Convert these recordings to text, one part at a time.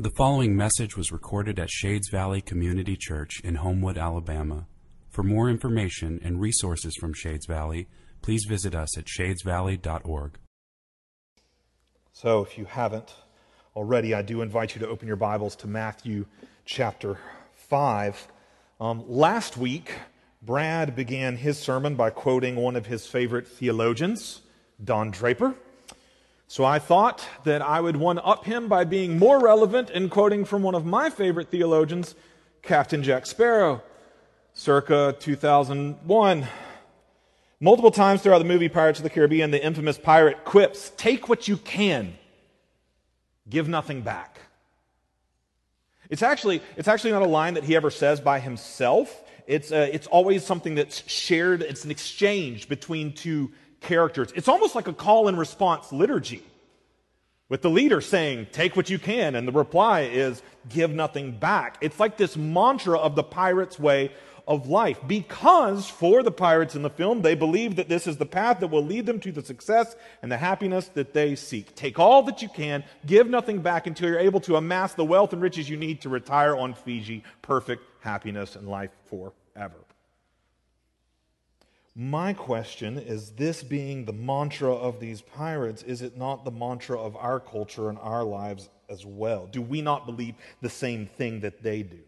The following message was recorded at Shades Valley Community Church in Homewood, Alabama. For more information and resources from Shades Valley, please visit us at shadesvalley.org. So, if you haven't already, I do invite you to open your Bibles to Matthew chapter 5. Um, last week, Brad began his sermon by quoting one of his favorite theologians, Don Draper. So I thought that I would one up him by being more relevant in quoting from one of my favorite theologians, Captain Jack Sparrow, circa 2001. Multiple times throughout the movie Pirates of the Caribbean, the infamous pirate quips, Take what you can, give nothing back. It's actually, it's actually not a line that he ever says by himself. It's, uh, it's always something that's shared, it's an exchange between two characters. It's almost like a call and response liturgy, with the leader saying, Take what you can, and the reply is, Give nothing back. It's like this mantra of the pirate's way of life because for the pirates in the film, they believe that this is the path that will lead them to the success and the happiness that they seek. Take all that you can, give nothing back until you're able to amass the wealth and riches you need to retire on Fiji. Perfect happiness and life forever. My question is this being the mantra of these pirates, is it not the mantra of our culture and our lives as well? Do we not believe the same thing that they do?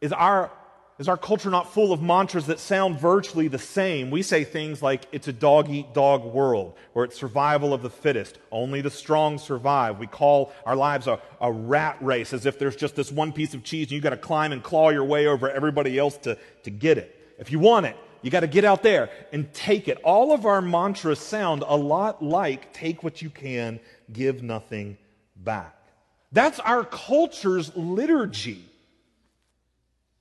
is our, is our culture not full of mantras that sound virtually the same? We say things like it's a dog eat dog world, or it's survival of the fittest, only the strong survive. We call our lives a, a rat race as if there's just this one piece of cheese and you've got to climb and claw your way over everybody else to, to get it. If you want it, you got to get out there and take it. All of our mantras sound a lot like take what you can, give nothing back. That's our culture's liturgy.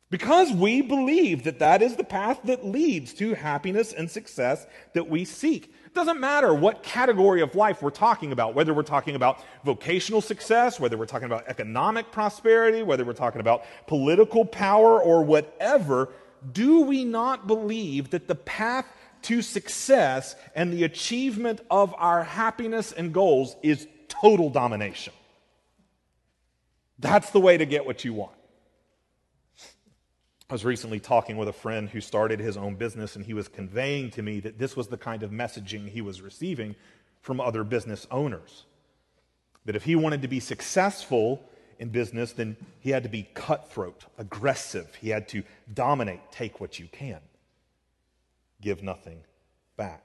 Because we believe that that is the path that leads to happiness and success that we seek. It doesn't matter what category of life we're talking about, whether we're talking about vocational success, whether we're talking about economic prosperity, whether we're talking about political power or whatever. Do we not believe that the path to success and the achievement of our happiness and goals is total domination? That's the way to get what you want. I was recently talking with a friend who started his own business, and he was conveying to me that this was the kind of messaging he was receiving from other business owners. That if he wanted to be successful in business, then he had to be cutthroat, aggressive. He had to dominate, take what you can, give nothing back.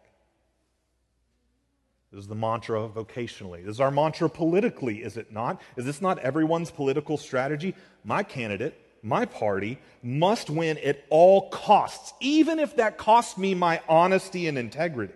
This is the mantra vocationally. This is our mantra politically, is it not? Is this not everyone's political strategy? My candidate my party must win at all costs, even if that costs me my honesty and integrity.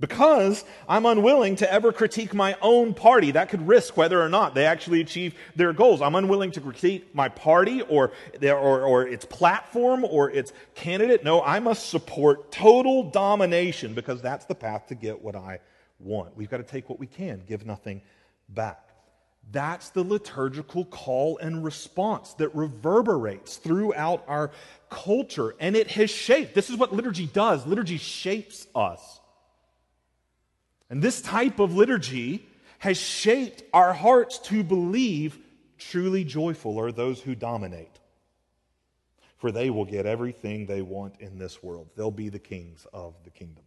Because I'm unwilling to ever critique my own party. That could risk whether or not they actually achieve their goals. I'm unwilling to critique my party or, or, or its platform or its candidate. No, I must support total domination because that's the path to get what I want. We've got to take what we can, give nothing back. That's the liturgical call and response that reverberates throughout our culture. And it has shaped. This is what liturgy does liturgy shapes us. And this type of liturgy has shaped our hearts to believe truly joyful are those who dominate. For they will get everything they want in this world. They'll be the kings of the kingdom.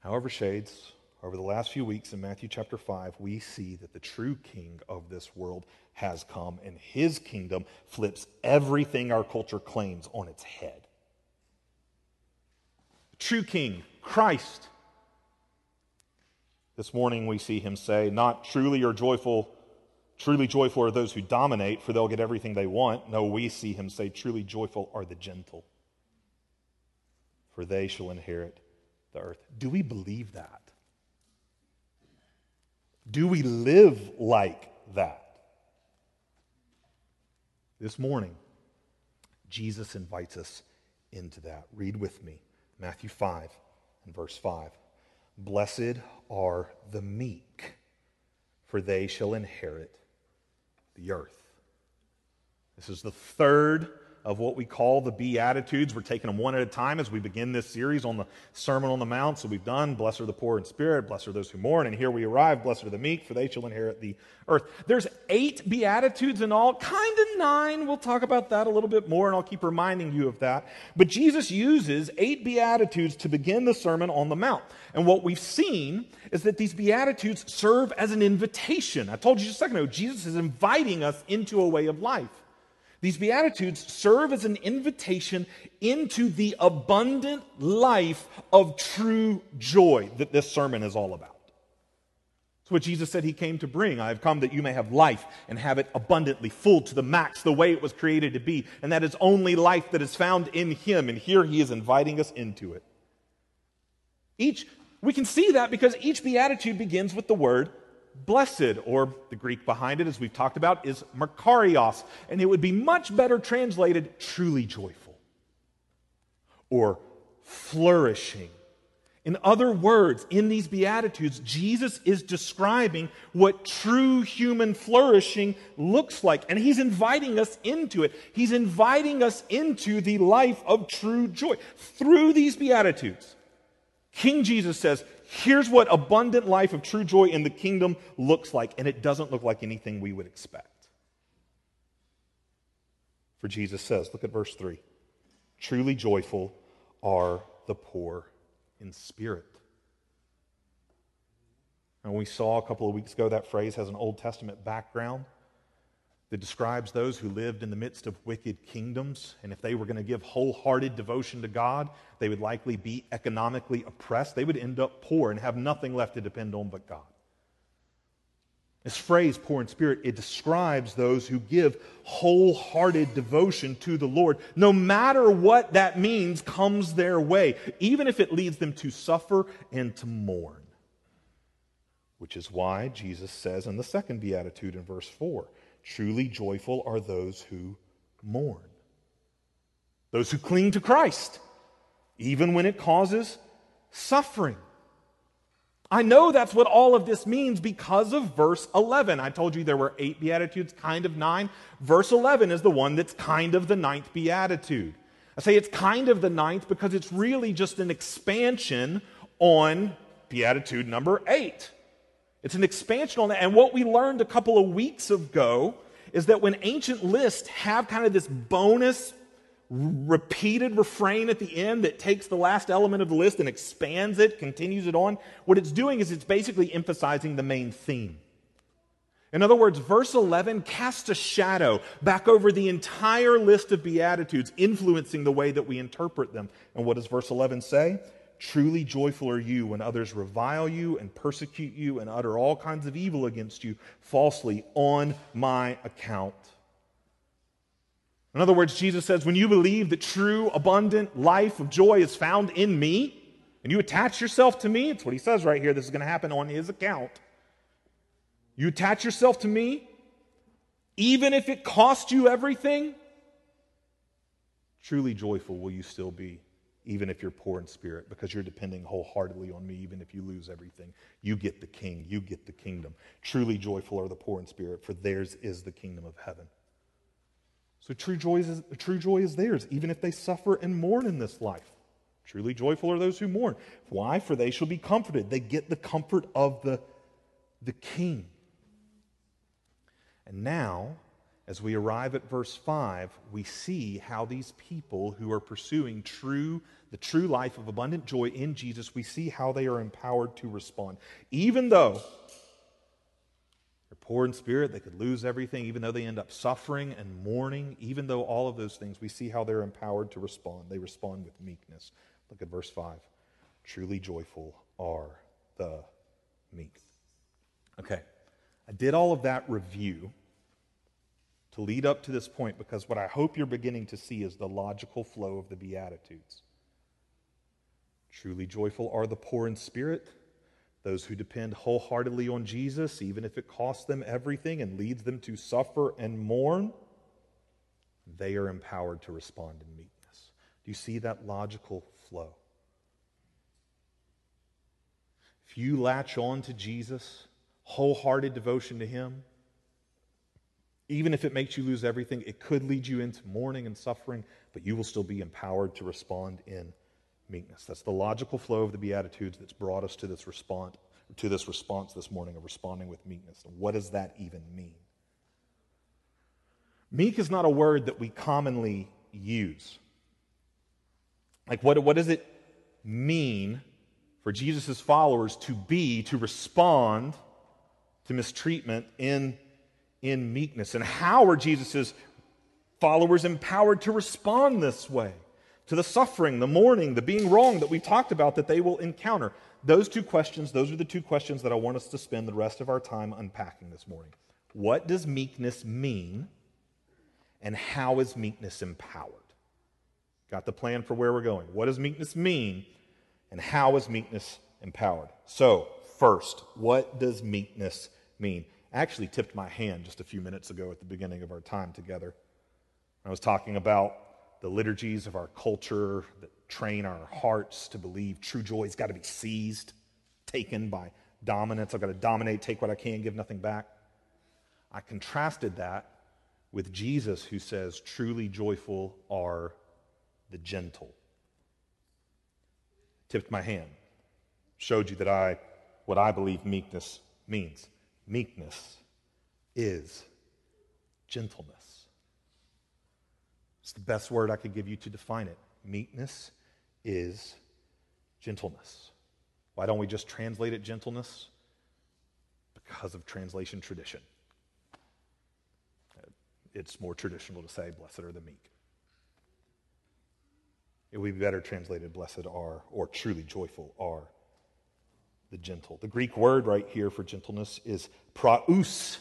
However, shades, over the last few weeks in Matthew chapter 5, we see that the true king of this world has come, and his kingdom flips everything our culture claims on its head. The true king, Christ. This morning we see him say, Not truly or joyful, truly joyful are those who dominate, for they'll get everything they want. No, we see him say, Truly joyful are the gentle, for they shall inherit the earth. Do we believe that? Do we live like that? This morning, Jesus invites us into that. Read with me Matthew 5 and verse 5. Blessed are the meek, for they shall inherit the earth. This is the third of what we call the Beatitudes. We're taking them one at a time as we begin this series on the Sermon on the Mount. So we've done, Blessed are the poor in spirit, blessed are those who mourn, and here we arrive, Blessed are the meek, for they shall inherit the earth. There's eight Beatitudes in all, kind of nine. We'll talk about that a little bit more, and I'll keep reminding you of that. But Jesus uses eight Beatitudes to begin the Sermon on the Mount. And what we've seen is that these Beatitudes serve as an invitation. I told you just a second ago, Jesus is inviting us into a way of life. These Beatitudes serve as an invitation into the abundant life of true joy that this sermon is all about. It's what Jesus said he came to bring. I have come that you may have life and have it abundantly, full to the max, the way it was created to be. And that is only life that is found in him. And here he is inviting us into it. Each, we can see that because each beatitude begins with the word blessed, or the Greek behind it, as we've talked about, is makarios, and it would be much better translated truly joyful or flourishing. In other words, in these Beatitudes, Jesus is describing what true human flourishing looks like, and he's inviting us into it. He's inviting us into the life of true joy through these Beatitudes. King Jesus says, Here's what abundant life of true joy in the kingdom looks like, and it doesn't look like anything we would expect. For Jesus says, look at verse 3 truly joyful are the poor in spirit. And we saw a couple of weeks ago that phrase has an Old Testament background that describes those who lived in the midst of wicked kingdoms. And if they were going to give wholehearted devotion to God, they would likely be economically oppressed. They would end up poor and have nothing left to depend on but God. This phrase, poor in spirit, it describes those who give wholehearted devotion to the Lord. No matter what that means comes their way, even if it leads them to suffer and to mourn. Which is why Jesus says in the second beatitude in verse 4 Truly joyful are those who mourn, those who cling to Christ, even when it causes suffering. I know that's what all of this means because of verse 11. I told you there were eight Beatitudes, kind of nine. Verse 11 is the one that's kind of the ninth Beatitude. I say it's kind of the ninth because it's really just an expansion on Beatitude number eight. It's an expansion on that. And what we learned a couple of weeks ago is that when ancient lists have kind of this bonus repeated refrain at the end that takes the last element of the list and expands it, continues it on, what it's doing is it's basically emphasizing the main theme. In other words, verse 11 casts a shadow back over the entire list of Beatitudes, influencing the way that we interpret them. And what does verse 11 say? Truly joyful are you when others revile you and persecute you and utter all kinds of evil against you falsely on my account. In other words, Jesus says, when you believe that true, abundant life of joy is found in me, and you attach yourself to me, it's what he says right here. This is going to happen on his account. You attach yourself to me, even if it costs you everything, truly joyful will you still be even if you're poor in spirit, because you're depending wholeheartedly on me, even if you lose everything. You get the king, you get the kingdom. Truly joyful are the poor in spirit, for theirs is the kingdom of heaven. So true joy is, true joy is theirs, even if they suffer and mourn in this life. Truly joyful are those who mourn. Why? For they shall be comforted. They get the comfort of the, the king. And now, as we arrive at verse 5, we see how these people who are pursuing true the true life of abundant joy in Jesus, we see how they are empowered to respond. Even though they're poor in spirit, they could lose everything, even though they end up suffering and mourning, even though all of those things, we see how they're empowered to respond. They respond with meekness. Look at verse 5. Truly joyful are the meek. Okay, I did all of that review to lead up to this point because what I hope you're beginning to see is the logical flow of the Beatitudes. Truly joyful are the poor in spirit, those who depend wholeheartedly on Jesus, even if it costs them everything and leads them to suffer and mourn. They are empowered to respond in meekness. Do you see that logical flow? If you latch on to Jesus, wholehearted devotion to Him, Even if it makes you lose everything, it could lead you into mourning and suffering, but you will still be empowered to respond in meekness. That's the logical flow of the Beatitudes that's brought us to this response, to this response this morning of responding with meekness. What does that even mean? Meek is not a word that we commonly use. Like, what, what does it mean for Jesus' followers to be, to respond to mistreatment in, in meekness? And how are Jesus' followers empowered to respond this way? To the suffering, the mourning, the being wrong that we talked about that they will encounter. Those two questions, those are the two questions that I want us to spend the rest of our time unpacking this morning. What does meekness mean? and how is meekness empowered? Got the plan for where we're going. What does meekness mean, and how is meekness empowered? So, first, what does meekness mean? Actually tipped my hand just a few minutes ago at the beginning of our time together. I was talking about the liturgies of our culture that train our hearts to believe true joy has got to be seized, taken by dominance. I've got to dominate, take what I can, give nothing back. I contrasted that with Jesus, who says, Truly joyful are the gentle. Tipped my hand, showed you that I, what I believe meekness means. Meekness is gentleness. It's the best word I could give you to define it. Meekness is gentleness. Why don't we just translate it gentleness? Because of translation tradition it's more traditional to say, Blessed are the meek. It would be better translated, Blessed are, or truly joyful are the gentle. The Greek word right here for gentleness is praus.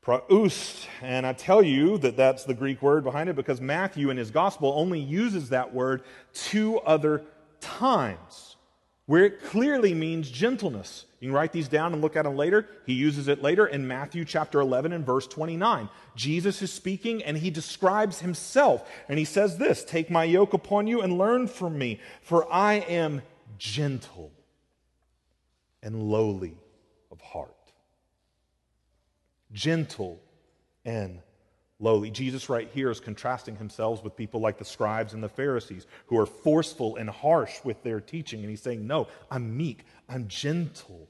Praus. And I tell you that that's the Greek word behind it because Matthew in his gospel only uses that word two other times where it clearly means gentleness. You can write these down and look at them later. He uses it later in Matthew chapter 11 and verse 29. Jesus is speaking and he describes himself. And he says this Take my yoke upon you and learn from me, for I am gentle and lowly of heart. Gentle and lowly. Jesus, right here, is contrasting himself with people like the scribes and the Pharisees who are forceful and harsh with their teaching. And he's saying, No, I'm meek, I'm gentle.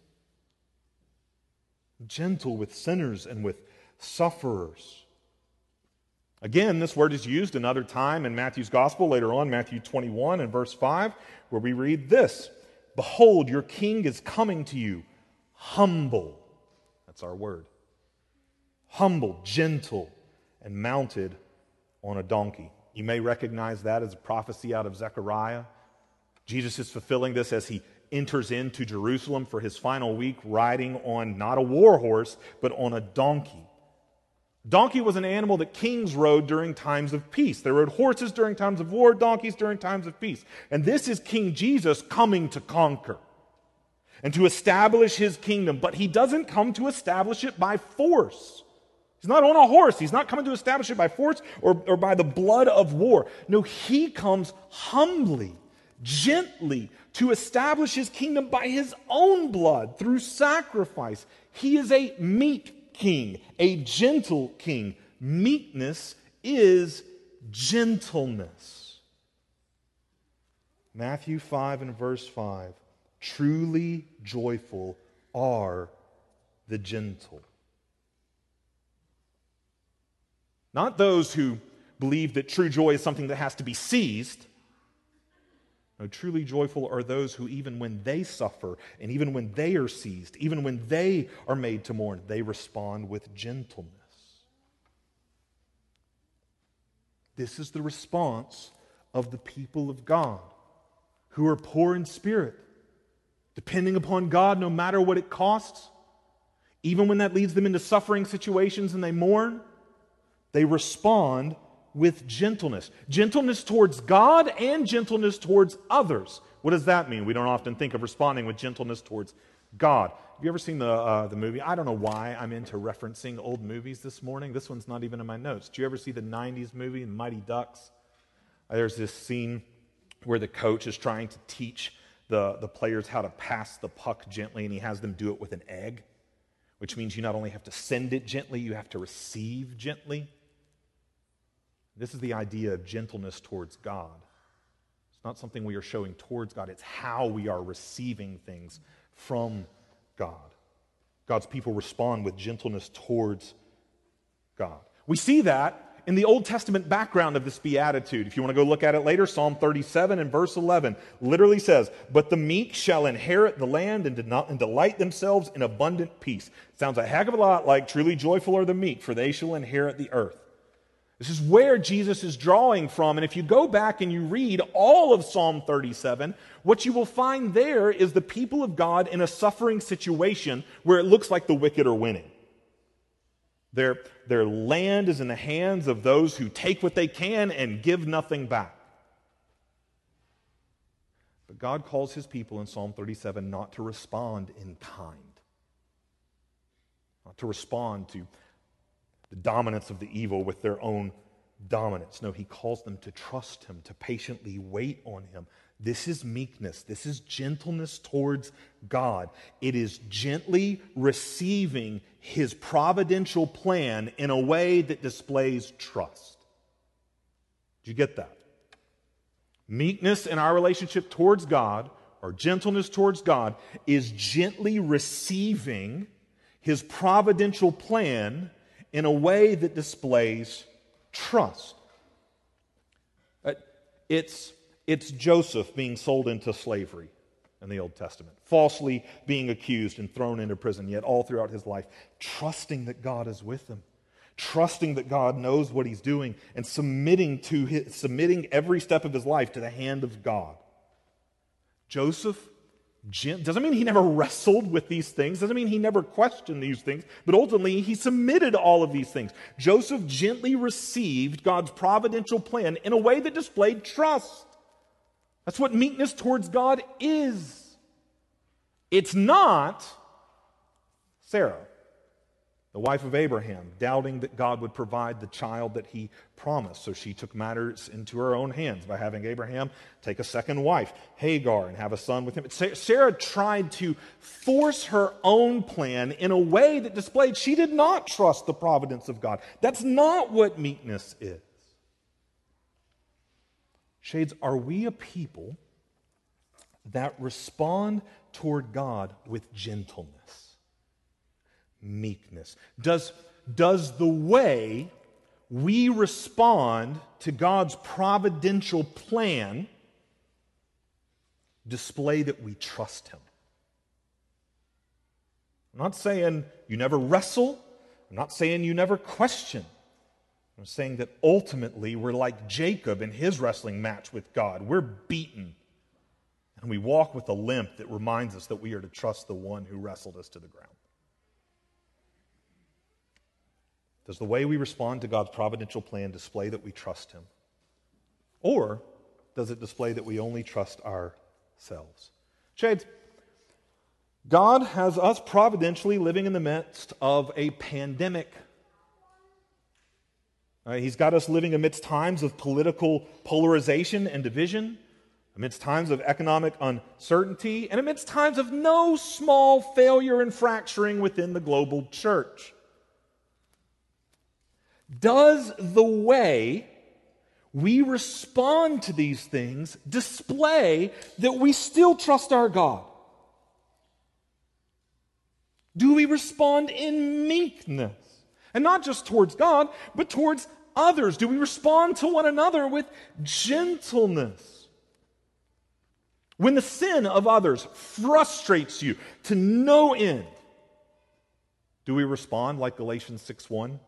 Gentle with sinners and with sufferers. Again, this word is used another time in Matthew's gospel, later on, Matthew 21 and verse 5, where we read this Behold, your king is coming to you, humble. That's our word. Humble, gentle and mounted on a donkey. You may recognize that as a prophecy out of Zechariah. Jesus is fulfilling this as he enters into Jerusalem for his final week, riding on not a war horse, but on a donkey. Donkey was an animal that kings rode during times of peace. They rode horses during times of war, donkeys during times of peace. And this is King Jesus coming to conquer and to establish his kingdom. But he doesn't come to establish it by force. He's not on a horse. He's not coming to establish it by force or, or by the blood of war. No, he comes humbly, gently to establish his kingdom by his own blood through sacrifice. He is a meek king, a gentle king. Meekness is gentleness. Matthew 5 and verse 5 truly joyful are the gentle. Not those who believe that true joy is something that has to be seized. No, truly joyful are those who, even when they suffer and even when they are seized, even when they are made to mourn, they respond with gentleness. This is the response of the people of God who are poor in spirit, depending upon God no matter what it costs, even when that leads them into suffering situations and they mourn. They respond with gentleness. Gentleness towards God and gentleness towards others. What does that mean? We don't often think of responding with gentleness towards God. Have you ever seen the, uh, the movie? I don't know why I'm into referencing old movies this morning. This one's not even in my notes. Do you ever see the 90s movie, Mighty Ducks? There's this scene where the coach is trying to teach the, the players how to pass the puck gently, and he has them do it with an egg which means you not only have to send it gently, you have to receive gently. This is the idea of gentleness towards God. It's not something we are showing towards God, it's how we are receiving things from God. God's people respond with gentleness towards God. We see that in the Old Testament background of this beatitude. If you want to go look at it later, Psalm 37 and verse 11 literally says, But the meek shall inherit the land and, and delight themselves in abundant peace. Sounds a heck of a lot like truly joyful are the meek, for they shall inherit the earth. This is where Jesus is drawing from. And if you go back and you read all of Psalm 37, what you will find there is the people of God in a suffering situation where it looks like the wicked are winning. Their, their land is in the hands of those who take what they can and give nothing back. But God calls his people in Psalm 37 not to respond in kind, not to respond to the dominance of the evil with their own dominance. No, he calls them to trust him, to patiently wait on him, this is meekness. This is gentleness towards God. It is gently receiving his providential plan in a way that displays trust. Do you get that? Meekness in our relationship towards God, or gentleness towards God, is gently receiving his providential plan in a way that displays trust. Uh, it's it's Joseph being sold into slavery in the Old Testament, falsely being accused and thrown into prison, yet all throughout his life, trusting that God is with him, trusting that God knows what he's doing, and submitting to his, submitting every step of his life to the hand of God. Joseph doesn't mean he never wrestled with these things, doesn't mean he never questioned these things, but ultimately he submitted all of these things. Joseph gently received God's providential plan in a way that displayed trust. That's what meekness towards God is. It's not Sarah, the wife of Abraham, doubting that God would provide the child that he promised. So she took matters into her own hands by having Abraham take a second wife, Hagar, and have a son with him. Sarah tried to force her own plan in a way that displayed she did not trust the providence of God. That's not what meekness is. Shades, are we a people that respond toward God with gentleness, meekness? Does, does the way we respond to God's providential plan display that we trust Him? I'm not saying you never wrestle. I'm not saying you never question. I'm saying that ultimately we're like Jacob in his wrestling match with God. We're beaten. And we walk with a limp that reminds us that we are to trust the one who wrestled us to the ground. Does the way we respond to God's providential plan display that we trust Him? Or does it display that we only trust ourselves? Shades, God has us providentially living in the midst of a pandemic Right, he's got us living amidst times of political polarization and division, amidst times of economic uncertainty, and amidst times of no small failure and fracturing within the global church. Does the way we respond to these things display that we still trust our God? Do we respond in meekness? And not just towards God, but towards others? Do we respond to one another with gentleness? When the sin of others frustrates you to no end, do we respond like Galatians 6 1?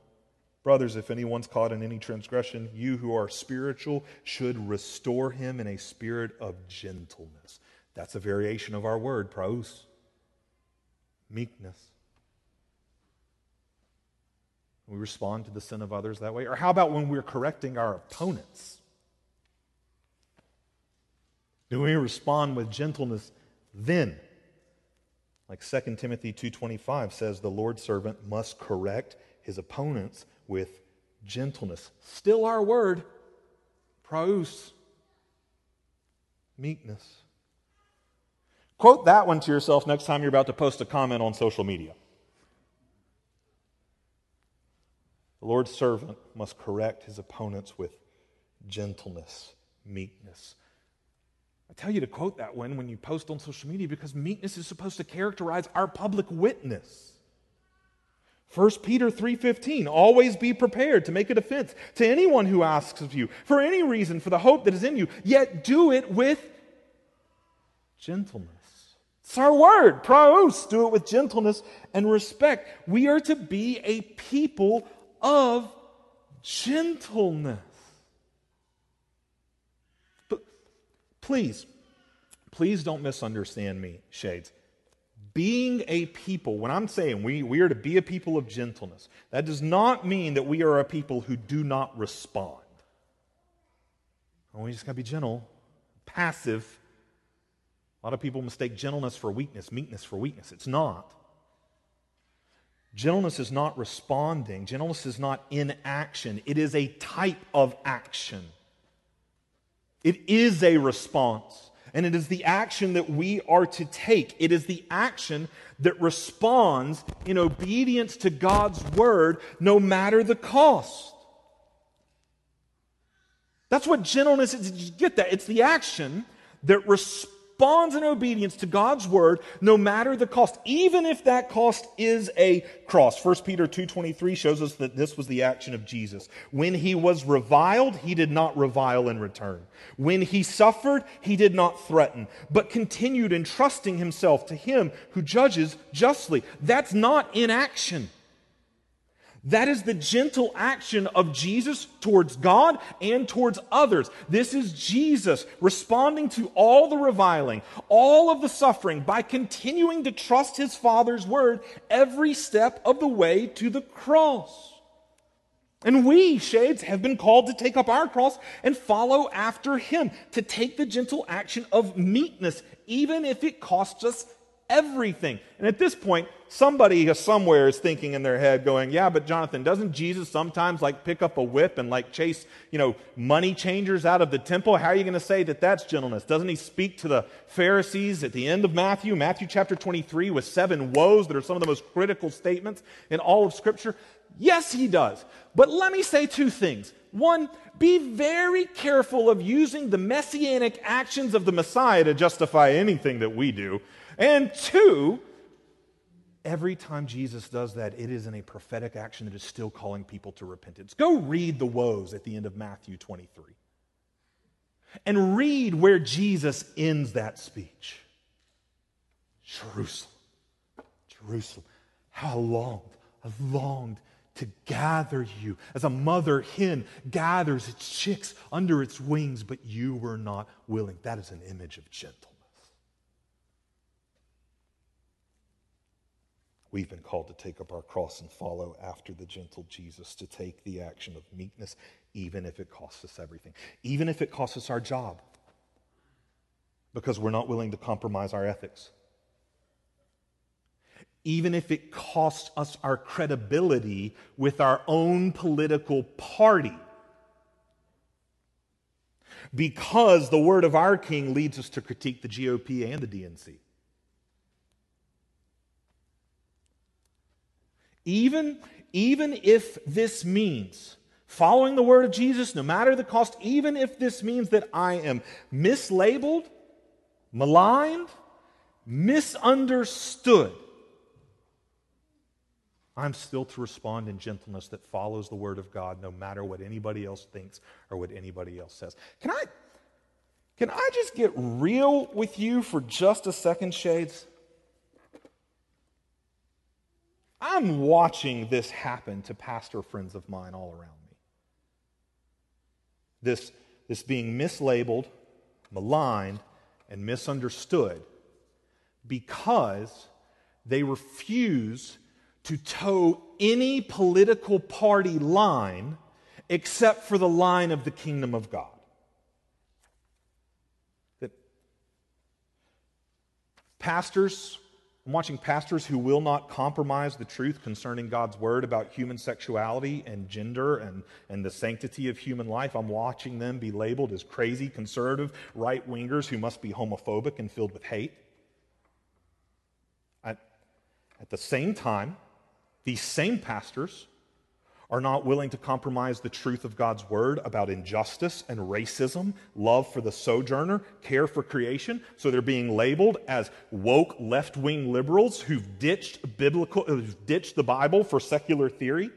Brothers, if anyone's caught in any transgression, you who are spiritual should restore him in a spirit of gentleness. That's a variation of our word, praus, meekness. We respond to the sin of others that way. Or how about when we're correcting our opponents? Do we respond with gentleness then? Like 2 Timothy 2:25 says the Lord's servant must correct his opponents with gentleness. Still our word, praus, meekness. Quote that one to yourself next time you're about to post a comment on social media. The Lord's servant must correct his opponents with gentleness, meekness. I tell you to quote that one when you post on social media because meekness is supposed to characterize our public witness. 1 Peter 3:15 Always be prepared to make a defense to anyone who asks of you for any reason for the hope that is in you yet do it with gentleness. It's our word, praos, do it with gentleness and respect. We are to be a people of gentleness. But please, please don't misunderstand me, Shades being a people, when I'm saying we, we are to be a people of gentleness, that does not mean that we are a people who do not respond. Oh, we just got to be gentle, passive. A lot of people mistake gentleness for weakness, meekness for weakness. It's not. Gentleness is not responding, gentleness is not inaction. It is a type of action, it is a response. And it is the action that we are to take. It is the action that responds in obedience to God's word, no matter the cost. That's what gentleness is. Did you get that? It's the action that responds responds in obedience to God's word no matter the cost, even if that cost is a cross. 1 Peter 2.23 shows us that this was the action of Jesus. When he was reviled, he did not revile in return. When he suffered, he did not threaten, but continued entrusting himself to him who judges justly. That's not inaction. That is the gentle action of Jesus towards God and towards others. This is Jesus responding to all the reviling, all of the suffering by continuing to trust his Father's word every step of the way to the cross. And we, shades, have been called to take up our cross and follow after him, to take the gentle action of meekness, even if it costs us everything. And at this point, somebody somewhere is thinking in their head, going, Yeah, but Jonathan, doesn't Jesus sometimes like pick up a whip and like chase, you know, money changers out of the temple? How are you going to say that that's gentleness? Doesn't he speak to the Pharisees at the end of Matthew, Matthew chapter 23, with seven woes that are some of the most critical statements in all of Scripture? Yes, he does. But let me say two things. One, be very careful of using the messianic actions of the Messiah to justify anything that we do. And two, every time Jesus does that, it is in a prophetic action that is still calling people to repentance. Go read the woes at the end of Matthew 23 and read where Jesus ends that speech. Jerusalem, Jerusalem, how longed, I've longed to gather you as a mother hen gathers its chicks under its wings, but you were not willing. That is an image of gentleness. We've been called to take up our cross and follow after the gentle Jesus, to take the action of meekness, even if it costs us everything, even if it costs us our job, because we're not willing to compromise our ethics, even if it costs us our credibility with our own political party. Because the word of our king leads us to critique the GOP and the DNC. Even, even if this means following the word of Jesus, no matter the cost, even if this means that I am mislabeled, maligned, misunderstood, I'm still to respond in gentleness that follows the word of God, no matter what anybody else thinks or what anybody else says. Can I, can I just get real with you for just a second, Shades? I'm watching this happen to pastor friends of mine all around me. This, this being mislabeled, maligned, and misunderstood because they refuse to toe any political party line except for the line of the kingdom of God. That pastors I'm watching pastors who will not compromise the truth concerning God's word about human sexuality and gender and, and the sanctity of human life. I'm watching them be labeled as crazy, conservative, right wingers who must be homophobic and filled with hate. At, at the same time, these same pastors are not willing to compromise the truth of God's word about injustice and racism, love for the sojourner, care for creation. So they're being labeled as woke left wing liberals who've ditched, biblical, who've ditched the Bible for secular theory.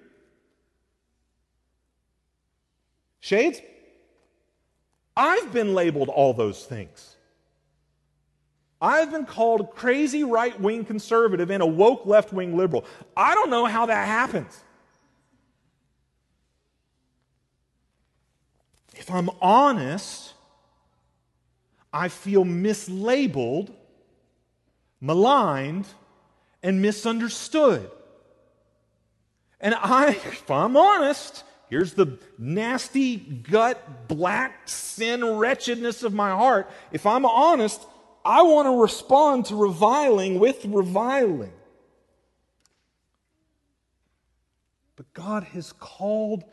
Shades, I've been labeled all those things. I've been called crazy right wing conservative and a woke left wing liberal. I don't know how that happens. If I'm honest, I feel mislabeled, maligned, and misunderstood. And I, if I'm honest, here's the nasty gut, black sin wretchedness of my heart. If I'm honest, I want to respond to reviling with reviling. But God has called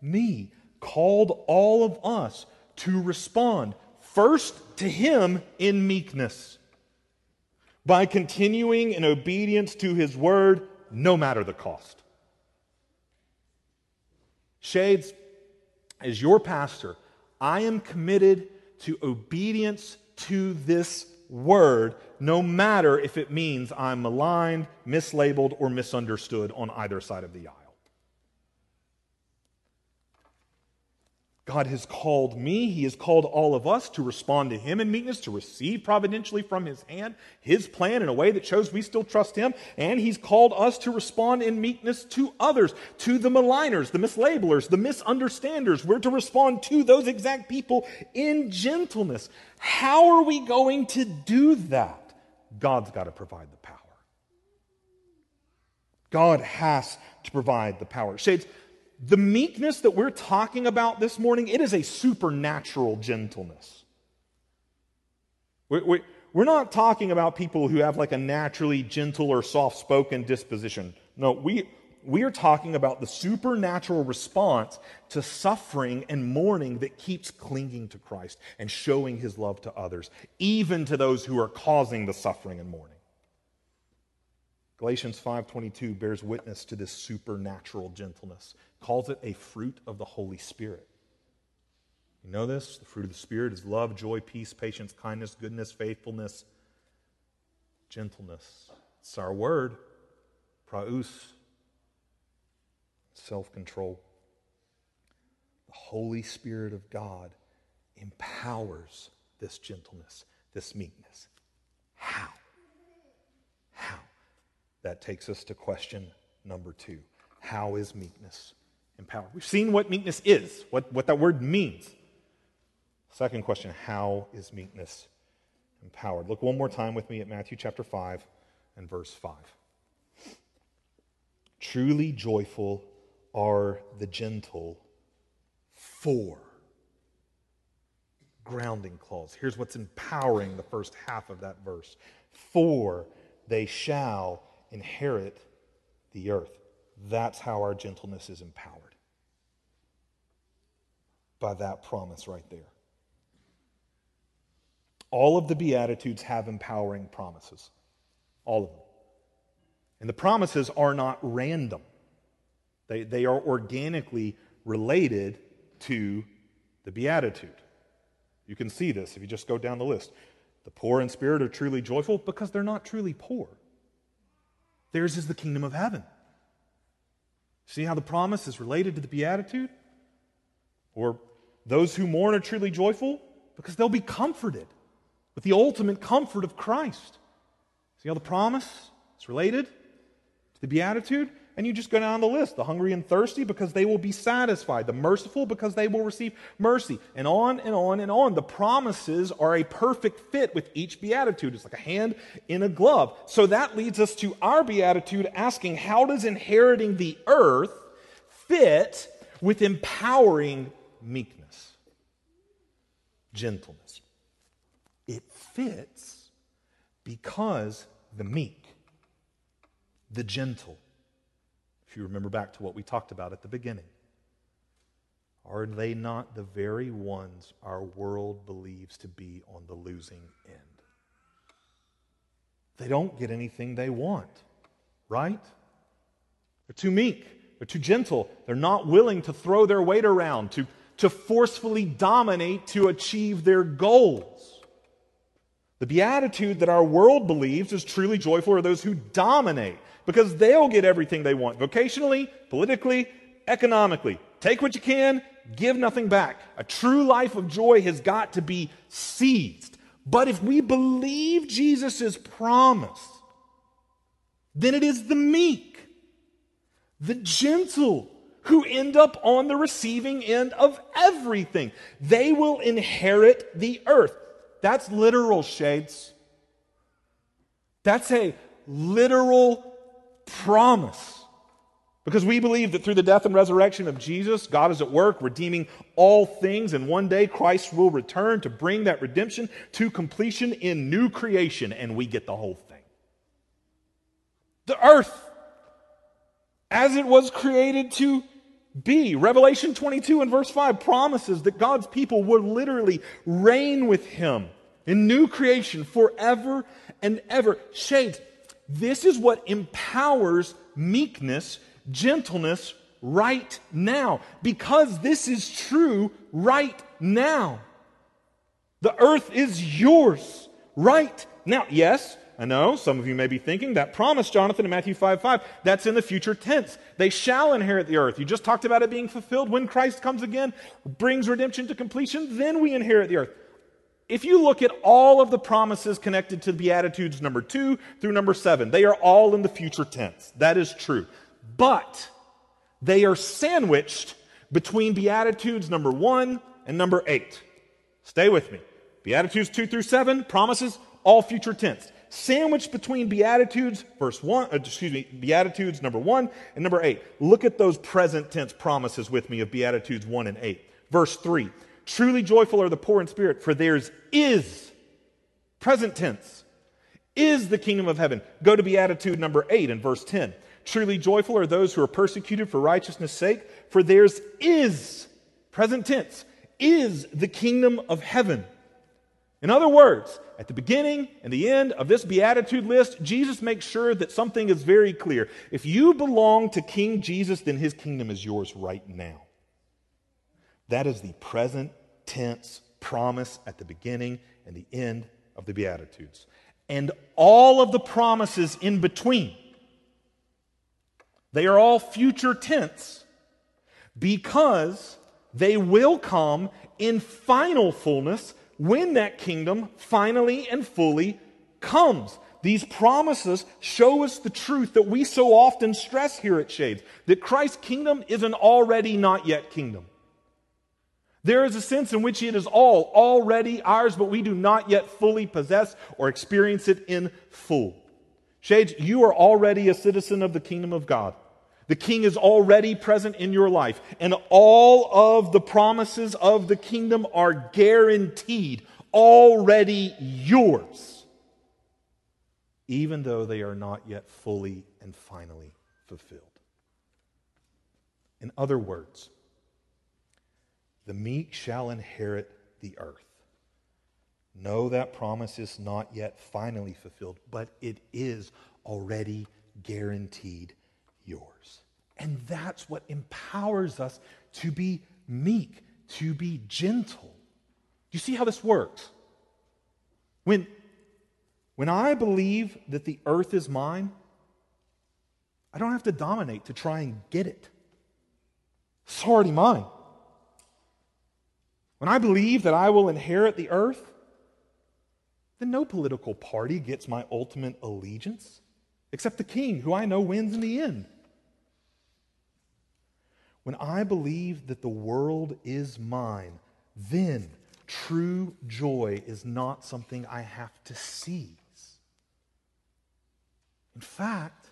me called all of us to respond first to Him in meekness by continuing in obedience to His word, no matter the cost. Shades, as your pastor, I am committed to obedience to this word, no matter if it means I'm maligned, mislabeled, or misunderstood on either side of the aisle. God has called me, He has called all of us to respond to Him in meekness, to receive providentially from His hand His plan in a way that shows we still trust Him. And He's called us to respond in meekness to others, to the maligners, the mislabelers, the misunderstanders. We're to respond to those exact people in gentleness. How are we going to do that? God's got to provide the power. God has to provide the power. Shades, the meekness that we're talking about this morning, it is a supernatural gentleness. We, we, we're not talking about people who have like a naturally gentle or soft spoken disposition. No, we, we are talking about the supernatural response to suffering and mourning that keeps clinging to Christ and showing his love to others, even to those who are causing the suffering and mourning. Galatians 5:22 bears witness to this supernatural gentleness calls it a fruit of the Holy Spirit. You know this? The fruit of the Spirit is love, joy, peace, patience, kindness, goodness, faithfulness, gentleness. It's our word, praus, self control. The Holy Spirit of God empowers this gentleness, this meekness. How? How? That takes us to question number two How is meekness empowered. We've seen what meekness is, what, what that word means. Second question How is meekness empowered? Look one more time with me at Matthew chapter 5 and verse 5. Truly joyful are the gentle, for grounding clause. Here's what's empowering the first half of that verse. For they shall inherit the earth. That's how our gentleness is empowered by that promise right there. All of the Beatitudes have empowering promises. All of them. And the promises are not random, they, they are organically related to the Beatitude. You can see this if you just go down the list. The poor in spirit are truly joyful because they're not truly poor. Theirs is the kingdom of heaven. See how the promise is related to the Beatitude? Or those who mourn are truly joyful because they'll be comforted with the ultimate comfort of Christ. See how the promise is related to the beatitude? And you just go down the list the hungry and thirsty because they will be satisfied, the merciful because they will receive mercy, and on and on and on. The promises are a perfect fit with each beatitude. It's like a hand in a glove. So that leads us to our beatitude asking how does inheriting the earth fit with empowering meekness, gentleness. It fits because the meek, the gentle, if you remember back to what we talked about at the beginning, are they not the very ones our world believes to be on the losing end? They don't get anything they want, right? They're too meek. They're too gentle. They're not willing to throw their weight around, to, to forcefully dominate to achieve their goals. The beatitude that our world believes is truly joyful are those who dominate because they'll get everything they want vocationally, politically, economically. Take what you can, give nothing back. A true life of joy has got to be seized. But if we believe Jesus' promise, then it is the meek, the gentle, who end up on the receiving end of everything. They will inherit the earth. That's literal, shades. That's a literal promise. Because we believe that through the death and resurrection of Jesus, God is at work redeeming all things, and one day Christ will return to bring that redemption to completion in new creation, and we get the whole thing. The earth, as it was created to be. Revelation 22 and verse 5 promises that God's people will literally reign with Him in new creation forever and ever. Shades, this is what empowers meekness gentleness right now because this is true right now. The earth is yours right now. Yes, I know some of you may be thinking that promise, Jonathan, in Matthew 5 5, that's in the future tense. They shall inherit the earth. You just talked about it being fulfilled when Christ comes again, brings redemption to completion, then we inherit the earth. If you look at all of the promises connected to Beatitudes number two through number seven, they are all in the future tense. That is true but they are sandwiched between Beatitudes number one and number eight. Stay with me. Beatitudes two through seven, promises, all future tense. Sandwiched between Beatitudes, verse one, uh, excuse me, Beatitudes number one and number eight. Look at those present tense promises with me of Beatitudes one and eight. Verse three, truly joyful are the poor in spirit, for theirs is, present tense, is the kingdom of heaven. Go to Beatitude number eight in verse 10. Truly joyful are those who are persecuted for righteousness' sake, for theirs is, present tense, is the kingdom of heaven. In other words, at the beginning and the end of this beatitude list, Jesus makes sure that something is very clear. If you belong to King Jesus, then his kingdom is yours right now. That is the present tense promise at the beginning and the end of the Beatitudes. And all of the promises in between they are all future tense because they will come in final fullness when that kingdom finally and fully comes. These promises show us the truth that we so often stress here at Shades that Christ's kingdom is an already not yet kingdom. There is a sense in which it is all already ours, but we do not yet fully possess or experience it in full. Shades, you are already a citizen of the kingdom of God. The king is already present in your life, and all of the promises of the kingdom are guaranteed, already yours, even though they are not yet fully and finally fulfilled. In other words, the meek shall inherit the earth. No, that promise is not yet finally fulfilled, but it is already guaranteed yours. And that's what empowers us to be meek, to be gentle. Do you see how this works? When, when I believe that the earth is mine, I don't have to dominate to try and get it. It's already mine. When I believe that I will inherit the earth, then no political party gets my ultimate allegiance except the king, who I know wins in the end. When I believe that the world is mine, then true joy is not something I have to seize. In fact,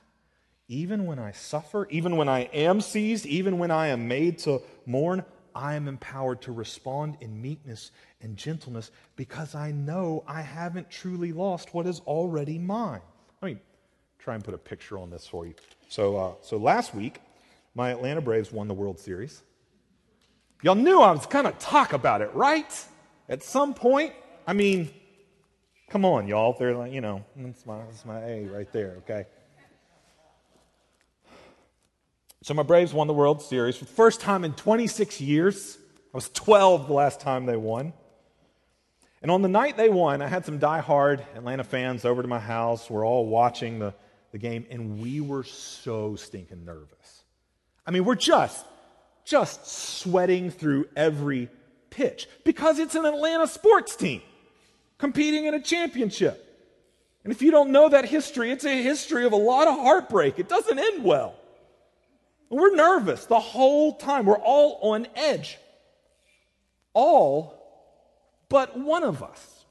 even when I suffer, even when I am seized, even when I am made to mourn, I am empowered to respond in meekness and gentleness because I know I haven't truly lost what is already mine. Let me try and put a picture on this for you. So, uh, so last week, my Atlanta Braves won the World Series. Y'all knew I was going to talk about it, right? At some point. I mean, come on, y'all. They're like, you know, that's my, that's my A right there, okay? So my Braves won the World Series for the first time in 26 years. I was 12 the last time they won. And on the night they won, I had some die-hard Atlanta fans over to my house. We're all watching the, the game, and we were so stinking nervous. I mean, we're just, just sweating through every pitch because it's an Atlanta sports team competing in a championship. And if you don't know that history, it's a history of a lot of heartbreak. It doesn't end well. We're nervous the whole time. We're all on edge. All but one of us.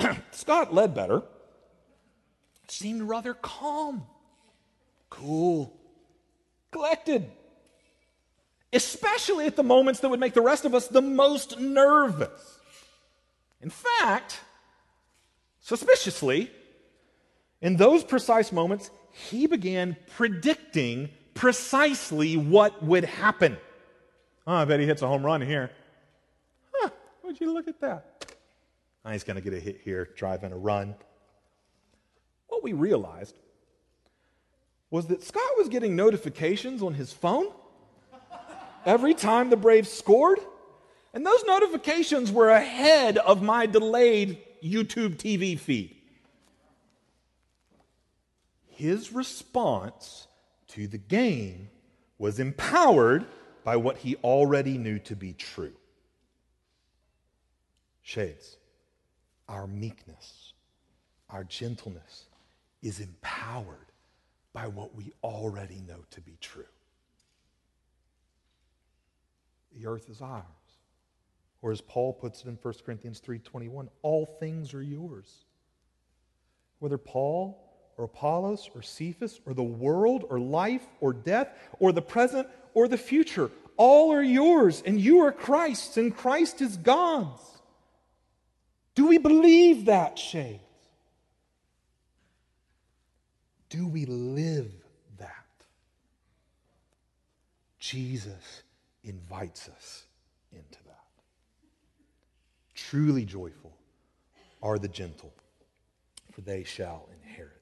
Scott Ledbetter seemed rather calm, cool, collected, especially at the moments that would make the rest of us the most nervous. In fact, suspiciously, in those precise moments, he began predicting precisely what would happen. Oh, I bet he hits a home run here. Huh, would you look at that? Oh, he's going to get a hit here, driving a run. What we realized was that Scott was getting notifications on his phone every time the Braves scored. And those notifications were ahead of my delayed YouTube TV feed his response to the game was empowered by what he already knew to be true. Shades, our meekness, our gentleness is empowered by what we already know to be true. The earth is ours. Or as Paul puts it in 1 Corinthians 3:21, all things are yours. Whether Paul or Apollos or Cephas or the world or life or death or the present or the future. All are yours, and you are Christ's, and Christ is God's. Do we believe that, Shades? Do we live that? Jesus invites us into that. Truly joyful are the gentle, for they shall inherit